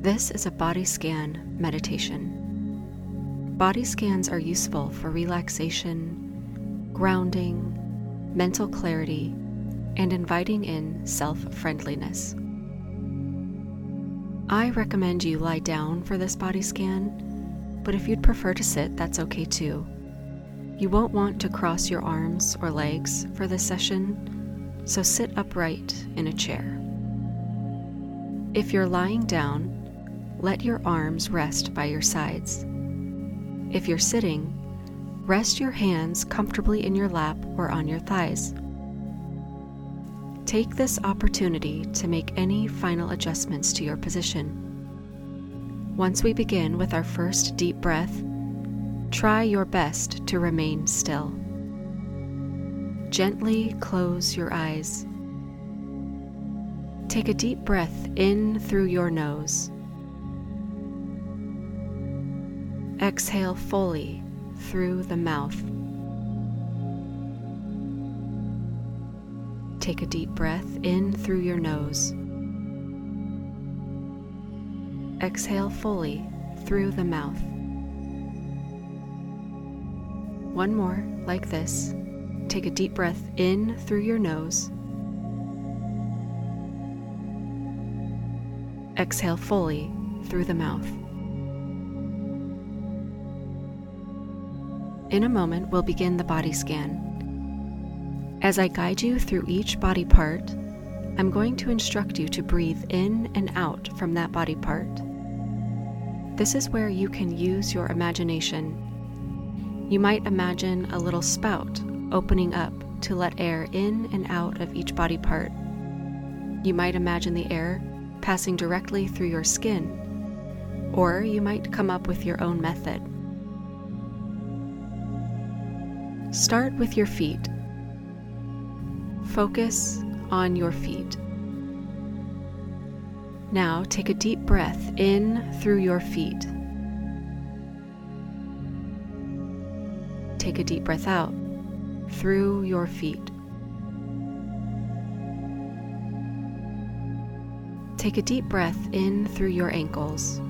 This is a body scan meditation. Body scans are useful for relaxation, grounding, mental clarity, and inviting in self friendliness. I recommend you lie down for this body scan, but if you'd prefer to sit, that's okay too. You won't want to cross your arms or legs for this session, so sit upright in a chair. If you're lying down, let your arms rest by your sides. If you're sitting, rest your hands comfortably in your lap or on your thighs. Take this opportunity to make any final adjustments to your position. Once we begin with our first deep breath, try your best to remain still. Gently close your eyes. Take a deep breath in through your nose. Exhale fully through the mouth. Take a deep breath in through your nose. Exhale fully through the mouth. One more, like this. Take a deep breath in through your nose. Exhale fully through the mouth. In a moment, we'll begin the body scan. As I guide you through each body part, I'm going to instruct you to breathe in and out from that body part. This is where you can use your imagination. You might imagine a little spout opening up to let air in and out of each body part. You might imagine the air passing directly through your skin, or you might come up with your own method. Start with your feet Focus on your feet. Now take a deep breath in through your feet. Take a deep breath out through your feet. Take a deep breath in through your ankles.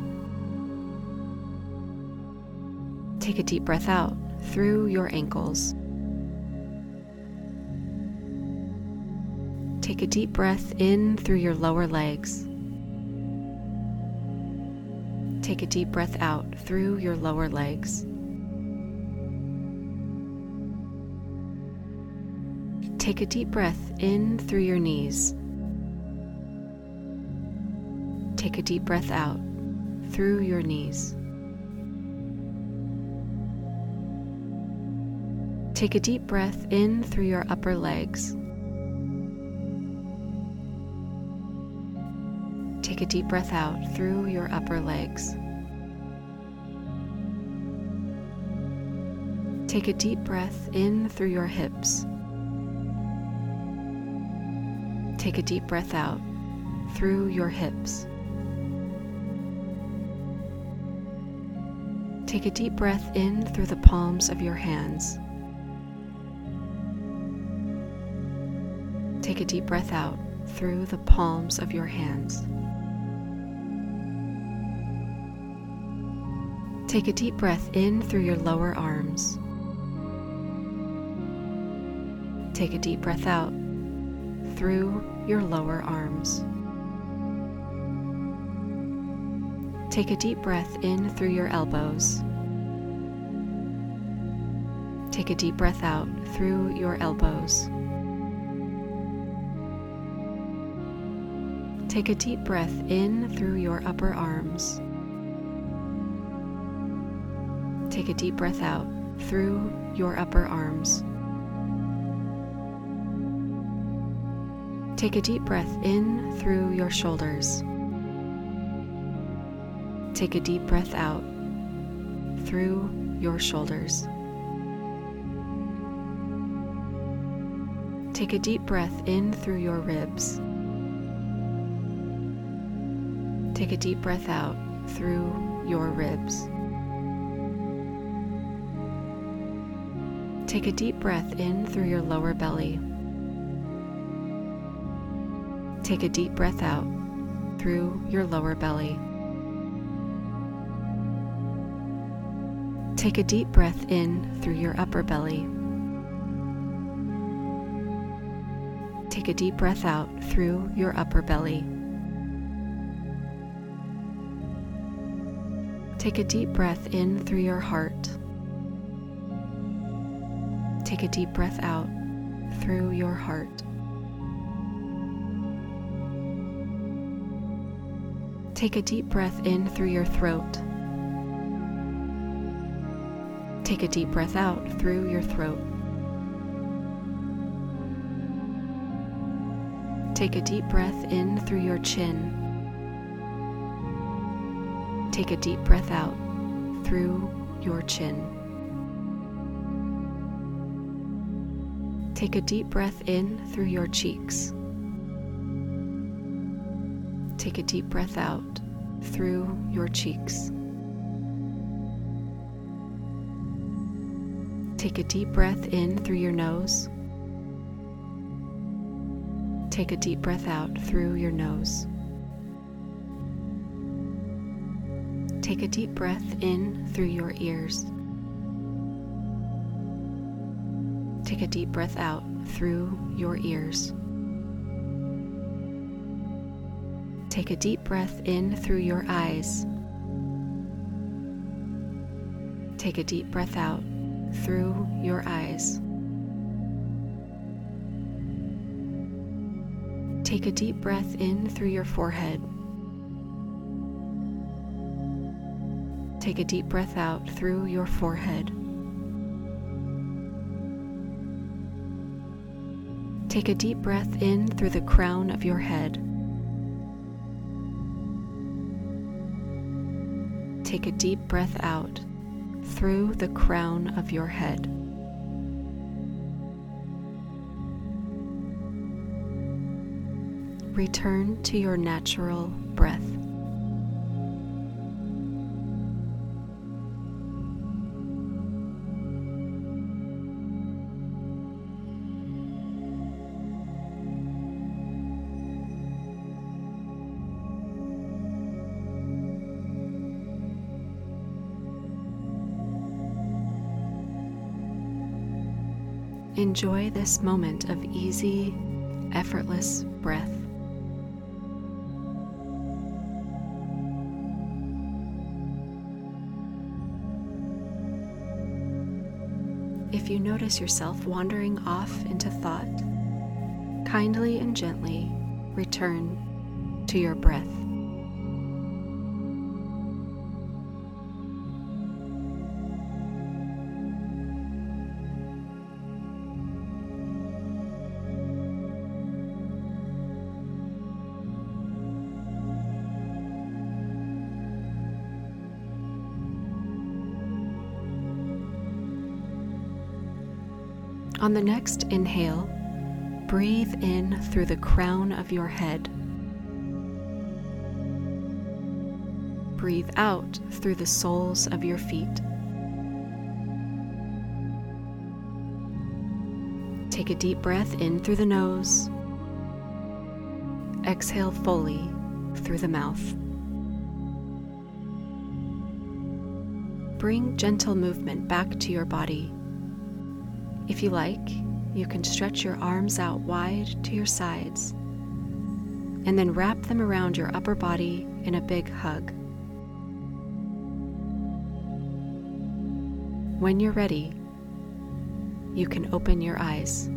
Take a deep breath out through your ankles. Take a deep breath in through your lower legs. Take a deep breath out through your lower legs. Take a deep breath in through your knees. Take a deep breath out through your knees. Take a deep breath in through your upper legs. Take a deep breath out through your upper legs. Take a deep breath in through your hips. Take a deep breath out through your hips. Take a deep breath in through the palms of your hands. Take a deep breath out through the palms of your hands. Take a deep breath in through your lower arms. Take a deep breath out through your lower arms. Take a deep breath in through your elbows. Take a deep breath out through your elbows. Take a deep breath in through your upper arms. Take a deep breath out through your upper arms. Take a deep breath in through your shoulders. Take a deep breath out through your shoulders. Take a deep breath in through your ribs. Take a deep breath out through your ribs. Take a deep breath in through your lower belly. Take a deep breath out through your lower belly. Take a deep breath in through your upper belly. Take a deep breath out through your upper belly. Take a deep breath in through your heart. Take a deep breath out through your heart. Take a deep breath in through your throat. Take a deep breath out through your throat. Take a deep breath in through your chin. Take a deep breath out through your chin. Take a deep breath in through your cheeks. Take a deep breath out through your cheeks. Take a deep breath in through your nose. Take a deep breath out through your nose. Take a deep breath in through your ears. Take a deep breath out through your ears. Take a deep breath in through your eyes. Take a deep breath out through your eyes. Take a deep breath in through your forehead. Take a deep breath out through your forehead. Take a deep breath in through the crown of your head. Take a deep breath out through the crown of your head. Return to your natural breath. Enjoy this moment of easy, effortless breath. If you notice yourself wandering off into thought, kindly and gently return to your breath. On the next inhale, breathe in through the crown of your head. Breathe out through the soles of your feet. Take a deep breath in through the nose. Exhale fully through the mouth. Bring gentle movement back to your body if you like, you can stretch your arms out wide to your sides and then wrap them around your upper body in a big hug. When you're ready, you can open your eyes.